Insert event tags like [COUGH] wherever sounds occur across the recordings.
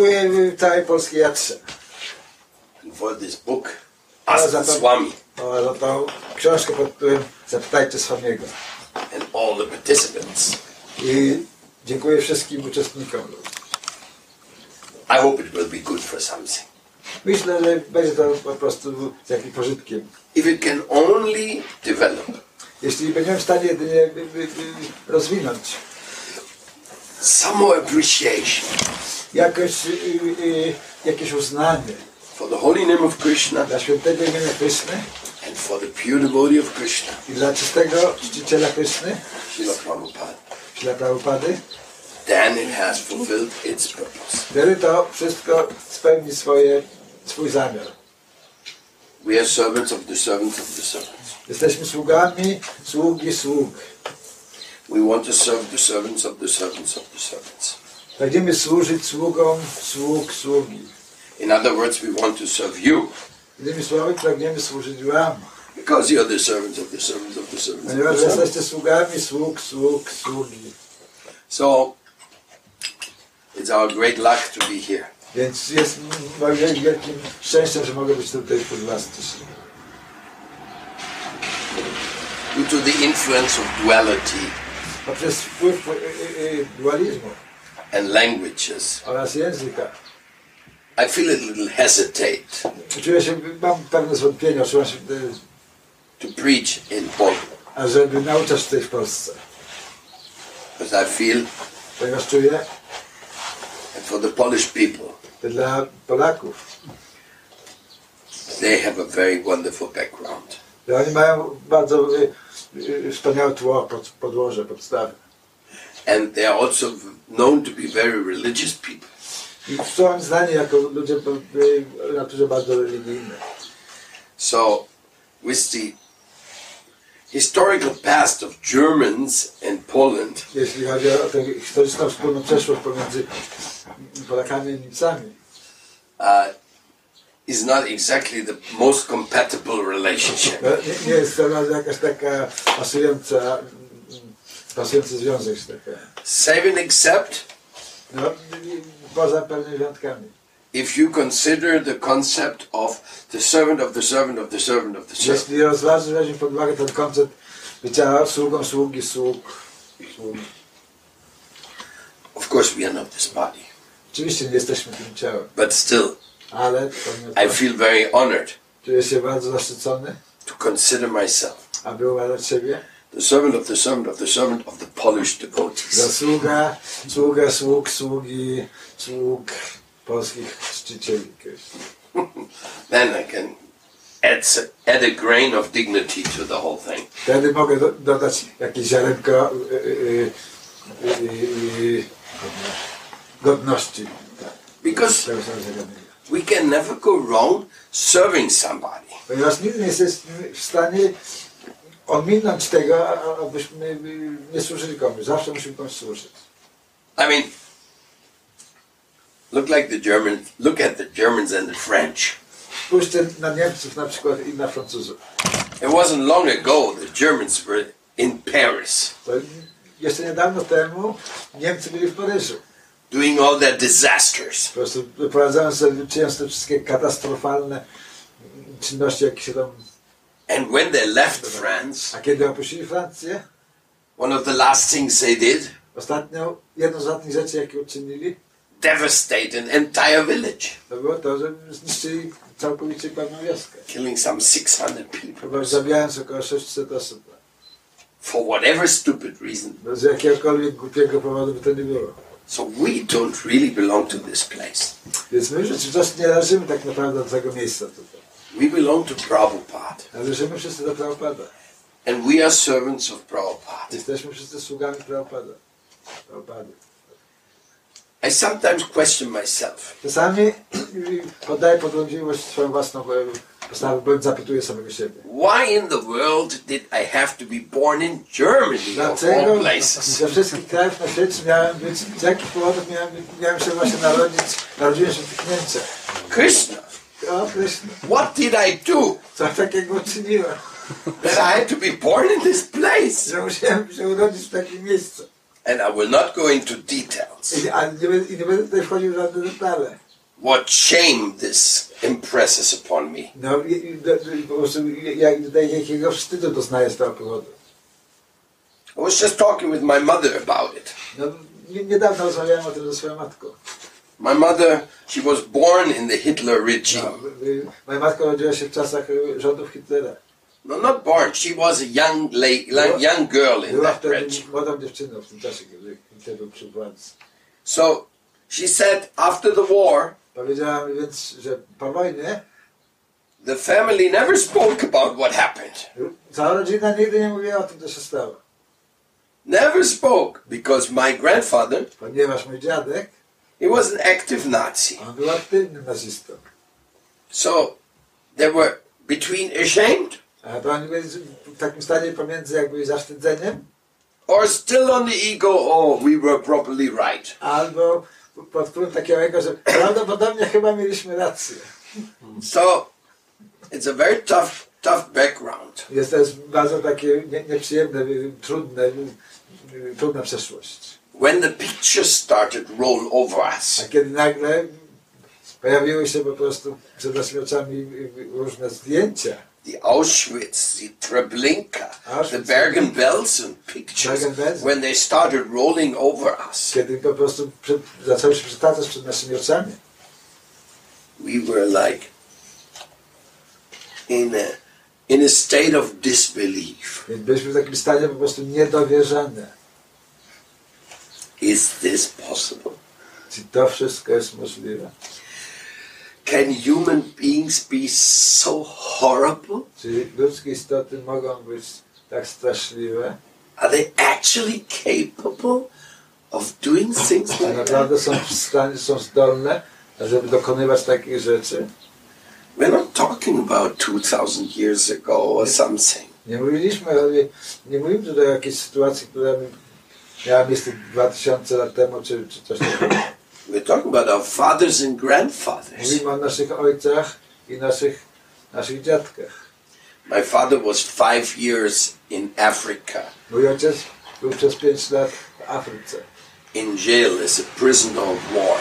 Dziękuję całej polskiej jatrze. for this book, Ask za to- Swami, O, za tą książkę pod tytułem Zapytajcie Swamiego. and all the participants. I dziękuję wszystkim uczestnikom. I hope it will be good for something. Myślę, że będzie to po prostu z jakimś pożytkiem. If it can only develop Jeśli będziemy w stanie jedynie rozwinąć some more appreciation jakoś, y, y, jakieś uznanie for the holy name of Krishna dla świętego imienia Kryszny and for the pure devotee of Krishna, i dla czystego czciciela Kryszny, Srila Prabhupada, dla Prabhupady, then it has fulfilled its purpose. wtedy to wszystko spełni swoje, swój zamiar. We are servants of the servants of the servants. Jesteśmy sługami sługi sług. We want to serve the servants of the servants of the servants. Będziemy służyć sługom sług sługi. In other words, we want to serve you Innymi słowy, pragniemy służyć Wam. because you're the servants of the servants of the servants. Of Ponieważ the servants. jesteście sługami sług sług sługi. So it's our great luck to be here. Więc jest moim wielkim szczęściem, że mogę być tutaj wśród Was. Due to the influence of duality Poprzez wpływ y, y, y, dualizmu and languages, języka. I feel a little hesitate Czuję się, mam pewne zwątpienia, czułem się, to preach in Poland ażeby nauczać tutaj w Polsce. because I feel Ponieważ czuję, that for the Polish people, że dla Polaków, they have a very wonderful background. oni mają bardzo wspaniałe tło, pod, podłoże, podstawy. And they are also known to be very religious people. I są znani jako ludzie naturze bardzo. So, with the historical past of Germans and Poland, Jeśli chodzi o tę historyczną wspólną przeszłość pomiędzy Polakami i Niemcami, uh, is not exactly the most compatible relationship. no, nie, nie jest to jakaś taka pasująca, pasujący związek. Save and except No, i- poza pewnymi wyjątkami. if you consider the concept of the servant of the servant of the servant of the servant. Jeśli rozważy weźmie pod uwagę ten koncept bycia sługą sługi sług, sług. Of course, we are not this body, Oczywiście nie jesteśmy tym ciałem, but still, ale I feel very honored czuję się bardzo zaszczycony, to consider myself aby uważać siebie the servant of the servant of the servant of the Polish devotees. sługa, sługa sług, sługi, sług polskich czcicieli. [LAUGHS] Then I can add, add a grain of dignity to the whole thing. Wtedy mogę do, dodać jakieś ziarenko y, y, y, y, y, godności Because. We can never go wrong serving somebody. Ponieważ nigdy nie jesteśmy w stanie ominąć tego, a- abyśmy y, nie służyli komuś. Zawsze musimy komuś służyć. I mean, look like the Germans, look at the Germans and the French. Spójrzcie na Niemców na przykład i na Francuzów. It wasn't long ago the Germans were in Paris To jeszcze niedawno temu Niemcy byli w Paryżu. Doing all their disasters. Po prostu wyprowadzając sobie często wszystkie katastrofalne czynności, jakie się tam... And when they left France, A kiedy opuścili Francję, one of the last things they did, ostatnią, jedną z ostatnich rzeczy, jakie uczynili, devastate an entire village, to było to, że zniszczyli całkowicie pewną wioskę. killing some 600 people zabijając około 600 osób. for whatever stupid reason. Z jakiegokolwiek głupiego powodu by to nie było. So we don't really belong to this place. Więc my rzeczywiście nie należymy tak naprawdę do tego miejsca tutaj. We belong to Prabhupada. Należymy wszyscy do Prabhupada. And we are servants of Prabhupada. Jesteśmy wszyscy sługami Prabhupada. Prabhupady. I sometimes question myself. Czasami [CLEARS THROAT] poddaję pod swoją własną e, zapytuję samego siebie. Why in the world did I have to be born in Germany of Dlaczego all places? ze wszystkich krajów na świecie miałem być, z jakich powodów miałem, miałem się właśnie narodzić, narodziłem się w tych Niemczech. Krishna, O what did I do co takiego uczyniłem, that I had to be born in this place? że musiałem się urodzić w takim miejscu. and I will not go into details, I, a nie, nie będę tutaj wchodził w żadne detale. What shame this impresses upon me. No, i, i, do- i po prostu jak, jak, jakiego wstydu doznaję z tego powodu. I was just talking with my mother about it. No, niedawno rozmawiałem o tym ze swoją matką. My mother, she was born in the Hitler regime. y, y, moja matka urodziła się w czasach rządów Hitlera. No, not born. She was a young lady, young girl in that regime. młodą dziewczyną w tym czasie, kiedy Hitler był przy władzy. So she said after the war, Powiedziała mi więc, że po wojnie the family never spoke about what happened. cała rodzina nigdy nie mówiła o tym, co się stało. Never spoke because my grandfather, Ponieważ mój dziadek, he was an active Nazi. on był aktywnym nazistą. So they were between ashamed A to oni byli w takim stanie pomiędzy jakby zawstydzeniem, or still on the ego, oh, we were properly right. albo pod wpływem takiego, że prawdopodobnie chyba mieliśmy rację. So it's a very tough, tough background. Jest to jest bardzo takie nie, nieprzyjemne, trudne, trudna przeszłość. When the pictures started roll over us, A kiedy nagle pojawiły się po prostu przed naszymi oczami różne zdjęcia, the Auschwitz, the Treblinka, the Bergen-Belsen pictures, Bergen-Belsen. when they started rolling over us, kiedy po prostu przed, zaczęły się przytaczać przed naszymi oczami, we were like in a, in a state of disbelief. więc byliśmy w takim stanie po prostu niedowierzania. Is this possible? Czy to wszystko jest możliwe? Can human beings be so horrible? Czy ludzkie istoty mogą być tak straszliwe? Are they actually capable of doing things like naprawdę są w stanie, są zdolne, żeby dokonywać takich rzeczy? We're not talking about 2000 years ago or something. Nie mówiliśmy, nie mówimy tutaj o jakiejś sytuacji, która miała miejsce 2000 lat temu, czy, czy coś takiego. We're talking about our fathers and grandfathers. Mówimy o naszych ojcach i naszych, naszych dziadkach. My father was five years in Africa, Mój ojciec był przez 5 lat w Afryce. in jail as a prisoner of war.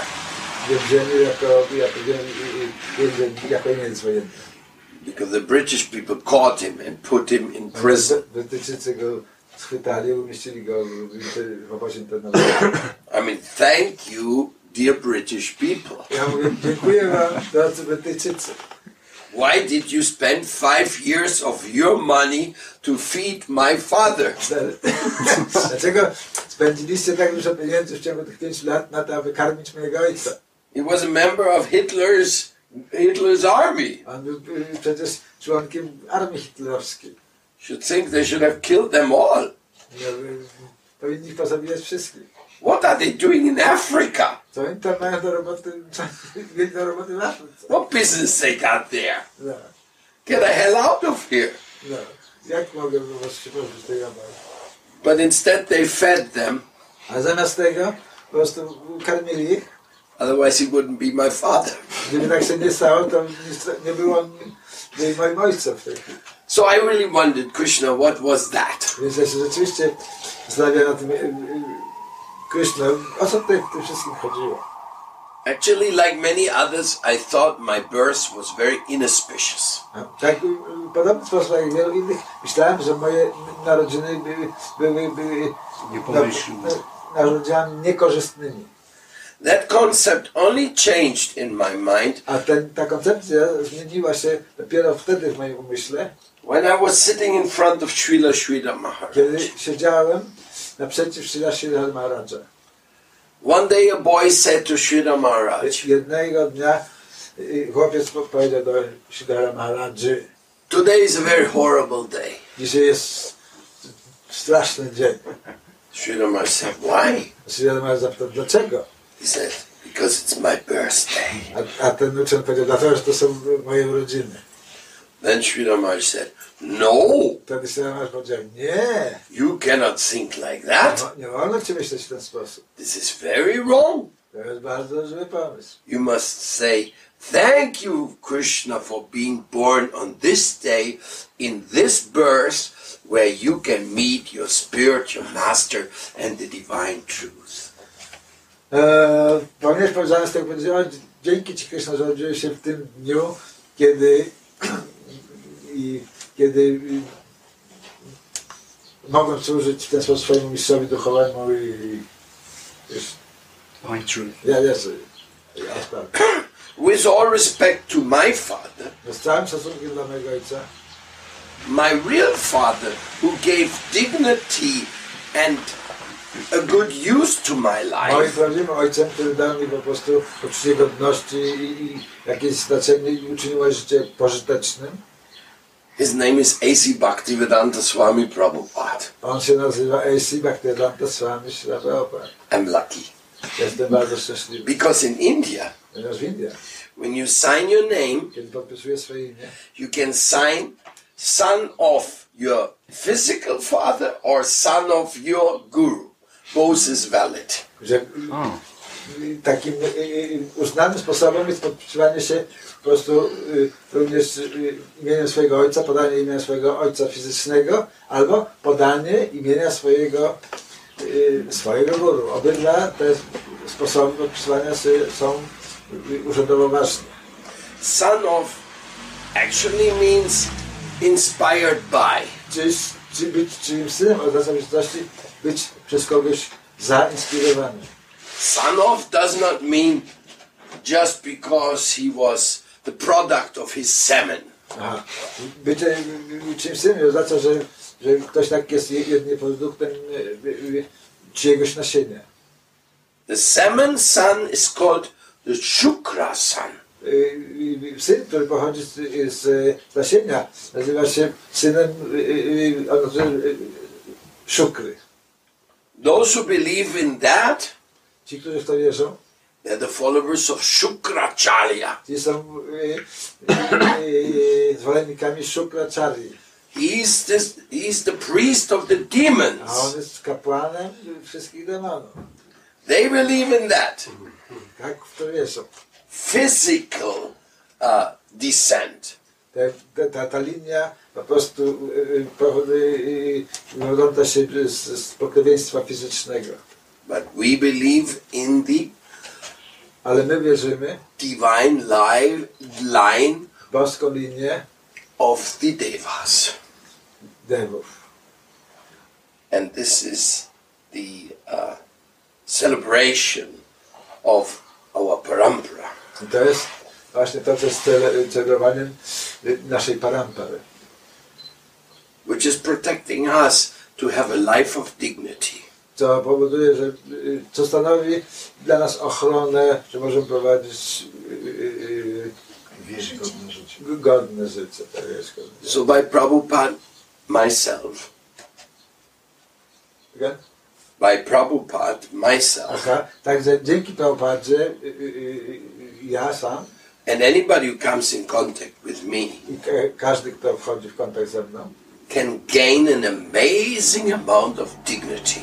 Więzieniu jako, jako, jako, jako wojenny. Because the British people caught him and put him in prison. Brytyjczycy go schwytali, umieścili go w, w, w obozie. I mean, thank you, dear British people. Ja mówię, dziękuję wam, drodzy Brytyjczycy. Why did you spend five years of your money to feed my father? Dlaczego spędziliście tak dużo pieniędzy w ciągu tych pięciu lat na to, aby karmić mojego ojca? He was a member of Hitler's Hitler's army. On był był przecież członkiem armii hitlerowskiej. Should think they should have killed them all. Powinni pozabijać wszystkich. What are they doing in Africa? Co oni tam mają do roboty, co mieli do roboty? What business they got there? Get the hell out of here. no. Jak mogę po prostu się pozbyć tej zabawy? But instead they fed them, A zamiast tego po prostu karmili ich. otherwise he wouldn't be my father. Gdyby tak się nie stało, to nie, nie było nie moim ojcem w tej chwili. So I really wondered, Krishna, what was that? Krishna, o co tutaj w tym wszystkim chodziło? Actually, like many others, I thought my birth was very inauspicious. Tak, y, y, w podobny sposób jak wielu innych, myślałem, że moje narodziny były, były, były Niepomyślne. na- narodzinami niekorzystnymi. That concept only changed in my mind A ten, ta koncepcja zmieniła się dopiero wtedy w moim umyśle, when I was sitting in front of Srila Sridhar kiedy Maharaj. siedziałem naprzeciw Srila Sridhar Maharaja. One day a boy said to Sridhar Maharaj, Jednego dnia y, chłopiec po- powiedział do Sridhara Maharadży, Today is a very horrible day. dzisiaj jest straszny dzień. Sridhar Maharaj said, Why? Sridhar Maharaj zapytał, dlaczego? He said, Because it's my birthday. A, a ten uczeń powiedział, dlatego, że to są moje urodziny. Then Sri Maharaj said, No, Wtedy Sridhar Maharaj powiedział, nie, you cannot think like that. no, nie wolno ci myśleć w ten sposób. This is very wrong. To jest bardzo zły pomysł. You must say, Thank you, Krishna, for being born on this day, in this birth, where you can meet your spirit, your master, and the divine truth. Eee, ponieważ powiedziałem z tego dzięki Ci Krishna, że urodziłeś się w tym dniu, kiedy [CLEARS THROAT] i kiedy mogłem służyć w ten sposób swojemu mistrzowi duchowemu i, i Divine truth. ja wiesz, ja sprawdzę. [COUGHS] With all respect to my father, z całym szacunkiem dla mojego ojca, my real father, who gave dignity and a good use to my moim life, prawdziwym ojcem, który dał mi po prostu poczucie godności i, i jakieś znaczenie i uczynił moje życie pożytecznym. His name is A.C. Bhaktivedanta Swami Prabhupada. On się nazywa A.C. Bhaktivedanta Swami Prabhupada. I'm lucky. Jestem bardzo szczęśliwy. Because in India, Ponieważ w Indiach, when you sign your name, kiedy podpisuję swoje imię, you can sign son of your physical father or son of your guru. Both is valid. Oh. Takim y, uznanym sposobem jest podpisywanie się po prostu y, również y, imieniem swojego ojca, podanie imienia swojego ojca fizycznego albo podanie imienia swojego swojego guru. Obydwa te sposoby podpisywania się są urzędowo ważne. Son of actually means inspired by. Czy, czy być czyimś synem oznacza w rzeczywistości być przez kogoś zainspirowany. Son of does not mean just because he was the product of his semen. Aha. Bycie czymś synem oznacza, że, że ktoś tak jest jedynie produktem czyjegoś nasienia. The semen son is called the Shukra son. Syn, który pochodzi z, z nasienia, nazywa się synem szukry. Those who believe in that, Ci, którzy w to wierzą, they're the followers of Shukracharya. ci są e, e, e, zwolennikami szukraczari. He's, this, he's the priest of the A on demons. jest kapłanem wszystkich demonów. They believe in that. Tak w to wierzą. Physical uh, descent. Te, ta, ta linia po prostu pochodzi, wygląda się z, z pokrewieństwa fizycznego. But we believe in the Ale my wierzymy divine li- line boską linię of the Devas. devów. And this is the uh, celebration of our parampara. I to jest właśnie to, co jest celebrowaniem naszej parampary, which is protecting us to have a life of dignity. Co powoduje, że y, co stanowi dla nas ochronę, że możemy prowadzić y, y, godne życie. y, godne życie. Tak jest, godne. So by Prabhupada, myself, Again? by Prabhupada, myself, Aha, także dzięki Prabhupadzie ja sam and anybody who comes in contact with me każdy, kto wchodzi w kontakt ze mną, can gain an amazing amount of dignity.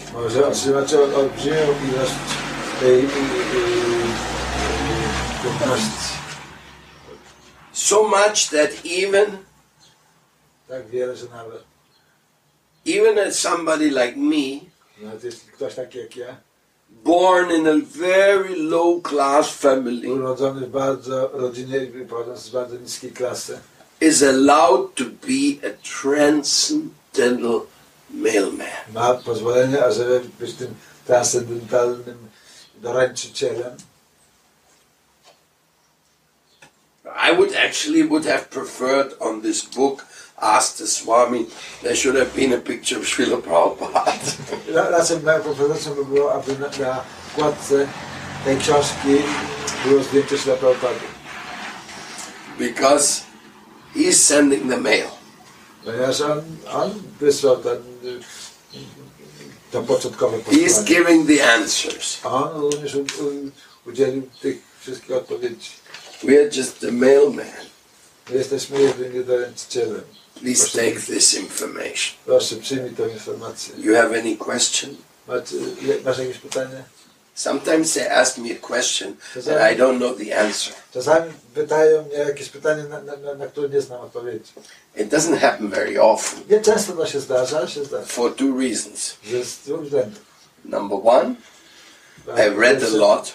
So much that even Tak wiele, że even as somebody like me, nawet jeśli ktoś taki jak ja, born in a very low class family, urodzony w bardzo rodzinie, pochodząc z bardzo niskiej klasy, is allowed to be transcendental mailman. ma pozwolenie, ażeby być tym transcendentalnym. I would actually would have preferred on this book, Ask the Swami, there should have been a picture of Srila Prabhupada. Ra- Raczej moją propozycją by było, aby na, na okładce tej książki było zdjęcie Śla Prabhupady. because he's sending the mail. Ponieważ on, on wysłał ten, y, to początkowe He's giving the answers. A on również u, u, udzielił tych wszystkich odpowiedzi. We are just the mailman. My jesteśmy jedynie doręczycielem. Please take this information. Proszę, przyjmij tę informację. You have any question? Masz jakieś pytanie? Sometimes they ask me a question and I don't know the answer. Czasami pytają mnie jakieś pytanie, na, na, na- które nie znam odpowiedzi. It doesn't happen very often Nie często to się zdarza, się zdarza. for two reasons. Że z dwóch względów. Number one, I read a lot.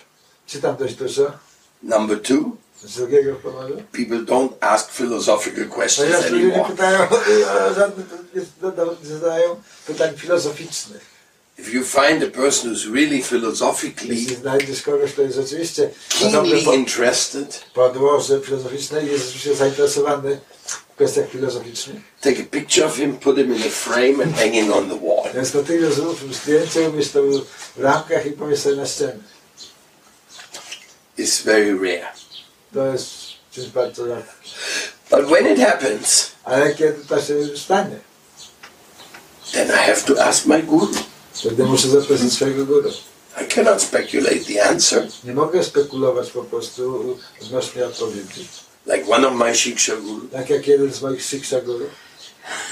Czytam dość dużo. Number two, people don't ask philosophical questions nie anymore. pytają, [LAUGHS] o żadne, nie zada- nie zadają pytań filozoficznych. If you find a person who's really philosophically Jeśli znajdziesz kogoś, kto jest rzeczywiście keenly interested, podłoże filozoficzne i jest rzeczywiście zainteresowany w kwestiach filozoficznych, take a picture of him, put him in a frame and hang him on the wall. więc natychmiast zrób zdjęcie, umieść to w ramkach i powiesz sobie na ścianie. It's very rare. To jest czymś bardzo rzadkim. But when it happens, Ale kiedy to się stanie, then I have to ask my guru. Wtedy muszę zapytać swojego guru. I cannot speculate the answer. Nie mogę spekulować po prostu odnośnie odpowiedzi. Like one of my Shiksha guru, Tak jak jeden z moich Siksha guru,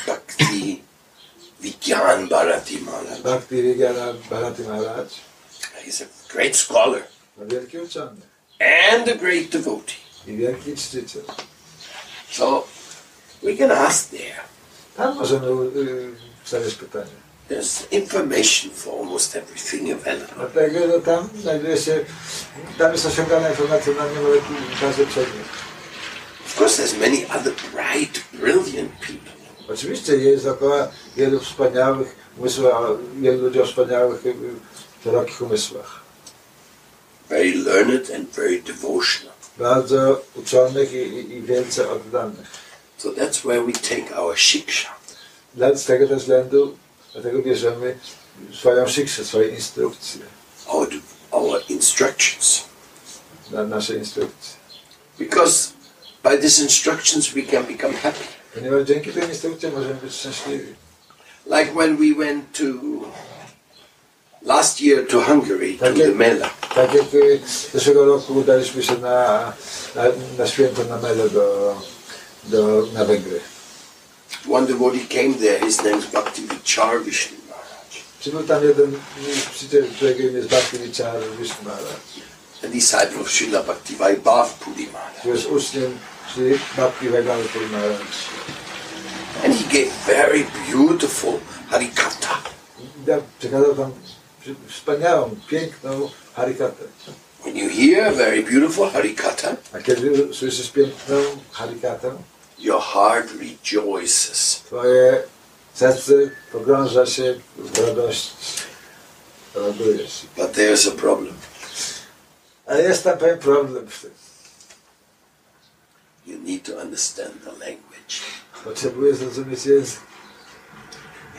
Bhakti Vigyan Bharati Maharaj. Bhakti Vigana Bharati Maharaj, He's a great scholar wielki uczony and a great devotee. i wielki czciciel. So we can ask there. Tam możemy y, stawiać pytanie. There's information for almost everything available. Dlatego no, tam znajduje się, tam jest osiągana informacja na niemal każdy przedmiot. Of course, there's many other bright, brilliant people. Oczywiście jest dookoła wielu wspaniałych umysłów, wielu ludzi o wspaniałych, y, y, szerokich umysłach. very learned and very devotional. Bardzo uczonych i, i, i wielce oddanych. So that's where we take our shiksha. Dla- Z tego też względu, dlatego bierzemy swoją szykszę, swoje instrukcje, our, our instructions. na nasze instrukcje. Because by these instructions we can become happy. Ponieważ dzięki tym instrukcjom możemy być szczęśliwi. Like when we went to last year to Hungary to Okay. the Mela. Tak jak zeszłego roku udaliśmy się na, na, na święto na Mele do, do, na Węgry. One devotee came there, his name is Bhakti Vichar Vishnu Maharaj, Przybył tam jeden przyjaciel, którego imię jest Bhakti Vichar Vishnu Maharaj, a disciple of Srila Bhakti Vaibhav Puri Maharaj. który jest uczniem Sri Bhakti Vedanta Maharaj. And he gave very beautiful da- Przekazał tam wspaniałą, piękną harikatę. When you hear very beautiful Harikatha, A kiedy słyszysz piękną harikatę, your heart rejoices. twoje serce pogrąża się w radości. Radujesz. But there's a problem. Ale jest tam pewien problem w tym. You need to understand the language. Potrzebujesz zrozumieć język.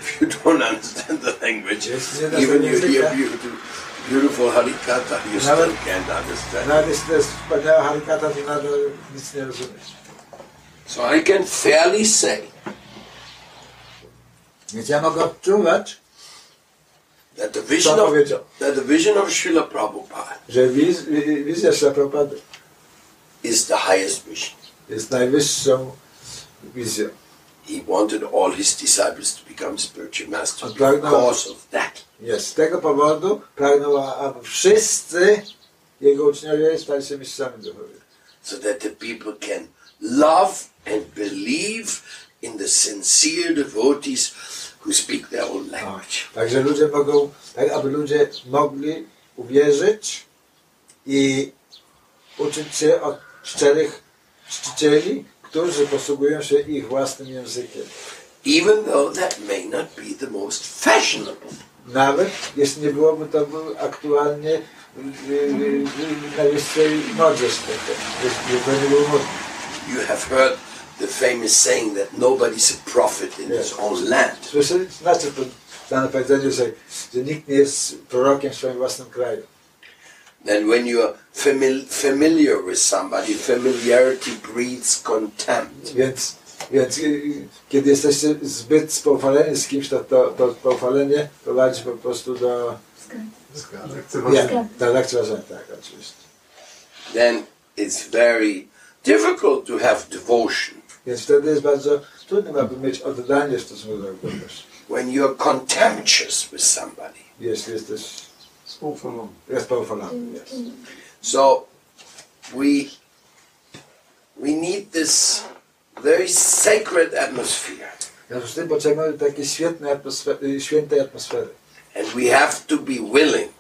If you don't understand the language, Yes, yeah, that's even you hear beautiful, beautiful harikata, you Now still can't understand. Nawet jeśli to jest wspaniała harikata, to nadal nic nie rozumiesz. So I can fairly say ja mogę odczuwać, that the vision of that the vision of Srila Prabhupada że wiz, wi- wizja Szlapropady is the highest vision. jest najwyższą wizją. He wanted all his disciples to become spiritual masters because of that. Jest. Z tego powodu pragnął, aby wszyscy jego uczniowie stali się mistrzami duchowymi. So that the people can love and believe in the sincere devotees who speak their own language. Także ludzie mogą, tak aby ludzie mogli uwierzyć i uczyć się od szczerych czcicieli, którzy posługują się ich własnym językiem. Even though that may not be the most fashionable. Nawet jeśli nie byłoby to aktualnie na wyższej modzie. Jeśli to nie było modne. You have heard the famous saying that nobody's a prophet in his own land. Słyszeli, znaczy to dane powiedzenie, że, że nikt nie jest prorokiem w swoim własnym kraju. Then when you're famil- familiar with somebody, familiarity breeds contempt. Więc, więc kiedy jesteście zbyt spoufaleni z kimś, to, to, to spoufalenie prowadzi po prostu do, nie, do lekceważenia, tak, oczywiście. Then it's very difficult to have devotion. Więc wtedy jest bardzo trudno, aby mieć oddanie w stosunku do kogoś. When you're contemptuous with somebody. Jeśli jesteś Współfalony. jest poufalany. Jest. So we we need this very sacred atmosphere. W związku z tym potrzebujemy takiej świetnej atmosfery, świętej atmosfery. And we have to be willing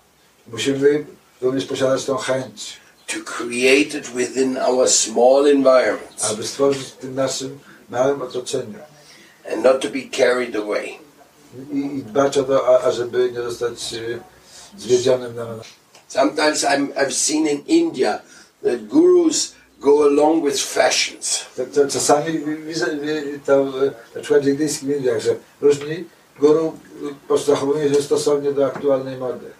Musimy również posiadać tą chęć, to create it within our small environments aby stworzyć w tym naszym małym otoczeniu and not to be carried away. i, i dbać o to, a- ażeby nie zostać y, zwiedzionym na Sometimes I'm, I've seen in India that gurus go along with fashions. to, to Czasami widzę y, to y, na przykład w indyjskich Indiach, że różni guru y, po prostu zachowują się stosownie do aktualnej mody.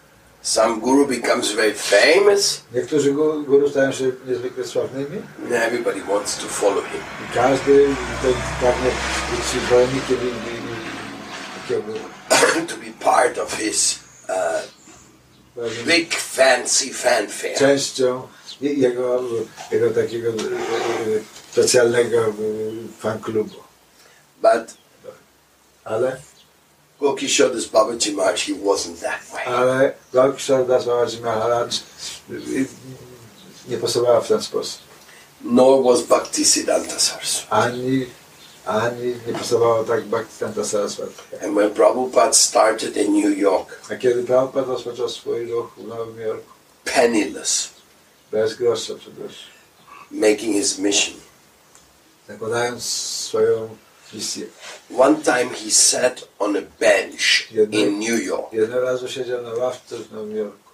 Some guru becomes very famous Niektórzy gu- guru stają się niezwykle sławnymi and everybody wants to follow him. i każdy pragnie być zwolennikiem takiego guru. to be part of his uh, big fancy fanfare. częścią je- jego, jego takiego y, y, specjalnego y, fan klubu. But Ale, Gokishodas Babaji Maharaj, he wasn't that way. ale Gokshar Das Babaji Maharaj nie posowała w ten sposób. Nor was Bhakti Siddhanta Saraswati. Ani, ani nie posowała tak Bhaktisiddhanta Saraswati. And when Prabhupada started in New York, A kiedy Prabhupada rozpoczął swój ruch w Nowym Jorku, penniless, bez grosza przede making his mission, zakładając swoją. One time he sat on a bench in New York, Jednego razu siedział na ławce w Nowym Jorku.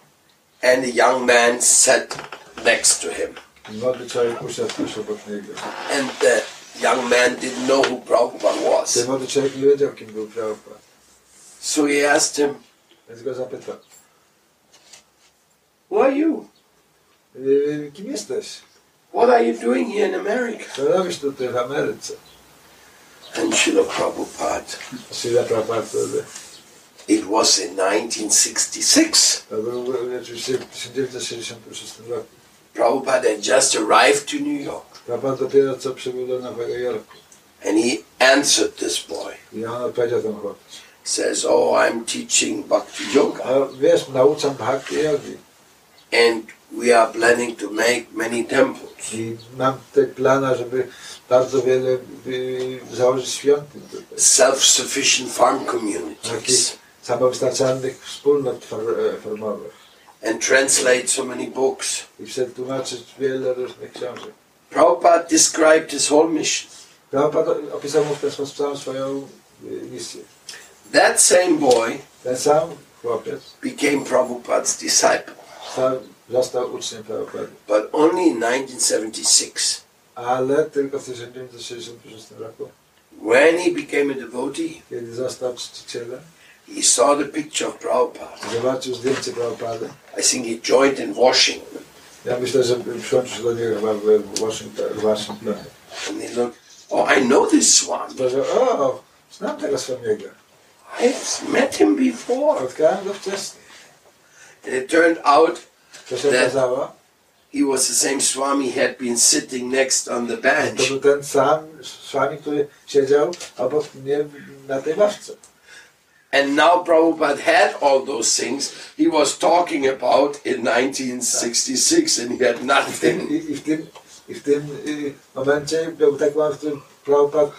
and a young man sat next to him. Młody człowiek usiadł obok niego. And the young man didn't know who Prabhupada Ten was. młody człowiek nie wiedział, kim był Prabhupada. So he asked him, Więc go zapytał, Who are you? Kim jesteś? What are you doing here in America? Co robisz tutaj w Ameryce? And Srila Prabhupada, Srila Prabhupada it was in 1966. To był e, oczywiście w 1966 roku. Prabhupada had just arrived to New York. Prabhupada dopiero co przybył do Nowego Jorku. And he answered this boy. I on odpowiedział temu chłopcu. Says, Oh, I'm teaching Bhakti Yoga. And we are planning to make many temples. I mam tutaj plana, żeby bardzo wiele założyć świątyń. Self-sufficient farm communities. samowystarczalnych wspólnot for, formowych. And translate so many books. I przetłumaczyć wiele różnych książek. Prabhupada described his whole mission. Prabhupada opisał mu w ten sposób całą swoją misję. That same boy Ten sam chłopiec became Prabhupada's disciple. Stał, został uczniem Prabhupada. But only in 1976, Ale tylko w 1966 roku, when he became a devotee, kiedy został czcicielem, he saw the picture of Prabhupada. zobaczył zdjęcie Prabhupada. I think he joined in Washington. Ja myślę, że przyłączył się do niego chyba w Waszyngtonie. W Waszyngtonie. And he looked, oh, I know this Swami. Powiedział, o, znam tego Swamiego. I've met him before. Spotkałem go wcześniej. And it turned out That- he was the same Swami he had been sitting next on the to bench. był ten sam Swami, który siedział obok mnie na tej ławce. And now Prabhupada had all those things he was talking about in 1966 and he had I eh, w tym, nothing. i, i w tym, i w tym y, momencie był taki moment, w którym Prabhupada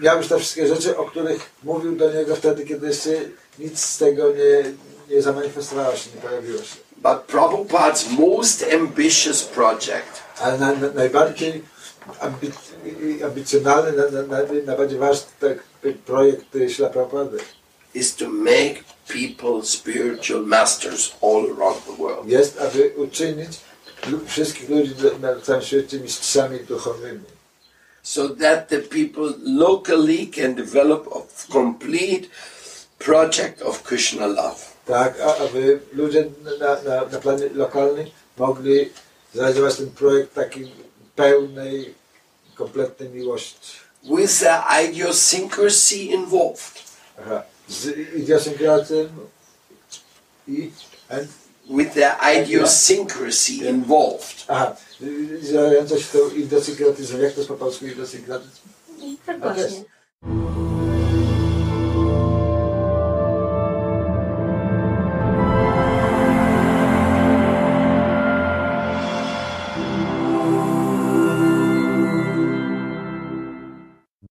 miał już te wszystkie rzeczy, o których mówił do niego wtedy, kiedy jeszcze nic z tego nie, nie zamanifestowało się, nie pojawiło się. But Prabhupada's most ambitious project Ale na, na, najbardziej ambi, y, ambicjonalny, na, na, na, najbardziej ważny tak, projekt Śla Prabhupada is to make people spiritual masters all around the world. jest, aby uczynić wszystkich ludzi na całym świecie mistrzami duchowymi. So that the people locally can develop a complete project of Krishna love. Tak, aby ludzie na, na, na planie lokalnym mogli zrealizować ten projekt takiej pełnej, kompletnej miłości. with the idiosyncrasy involved, Aha. Z idiosynkratem i... and- with the idiosyncrasy involved. Aha, zjawiająca się tą idiosynkratyzmem. Jak to jest po polsku idiosynkratyzm? Tak właśnie.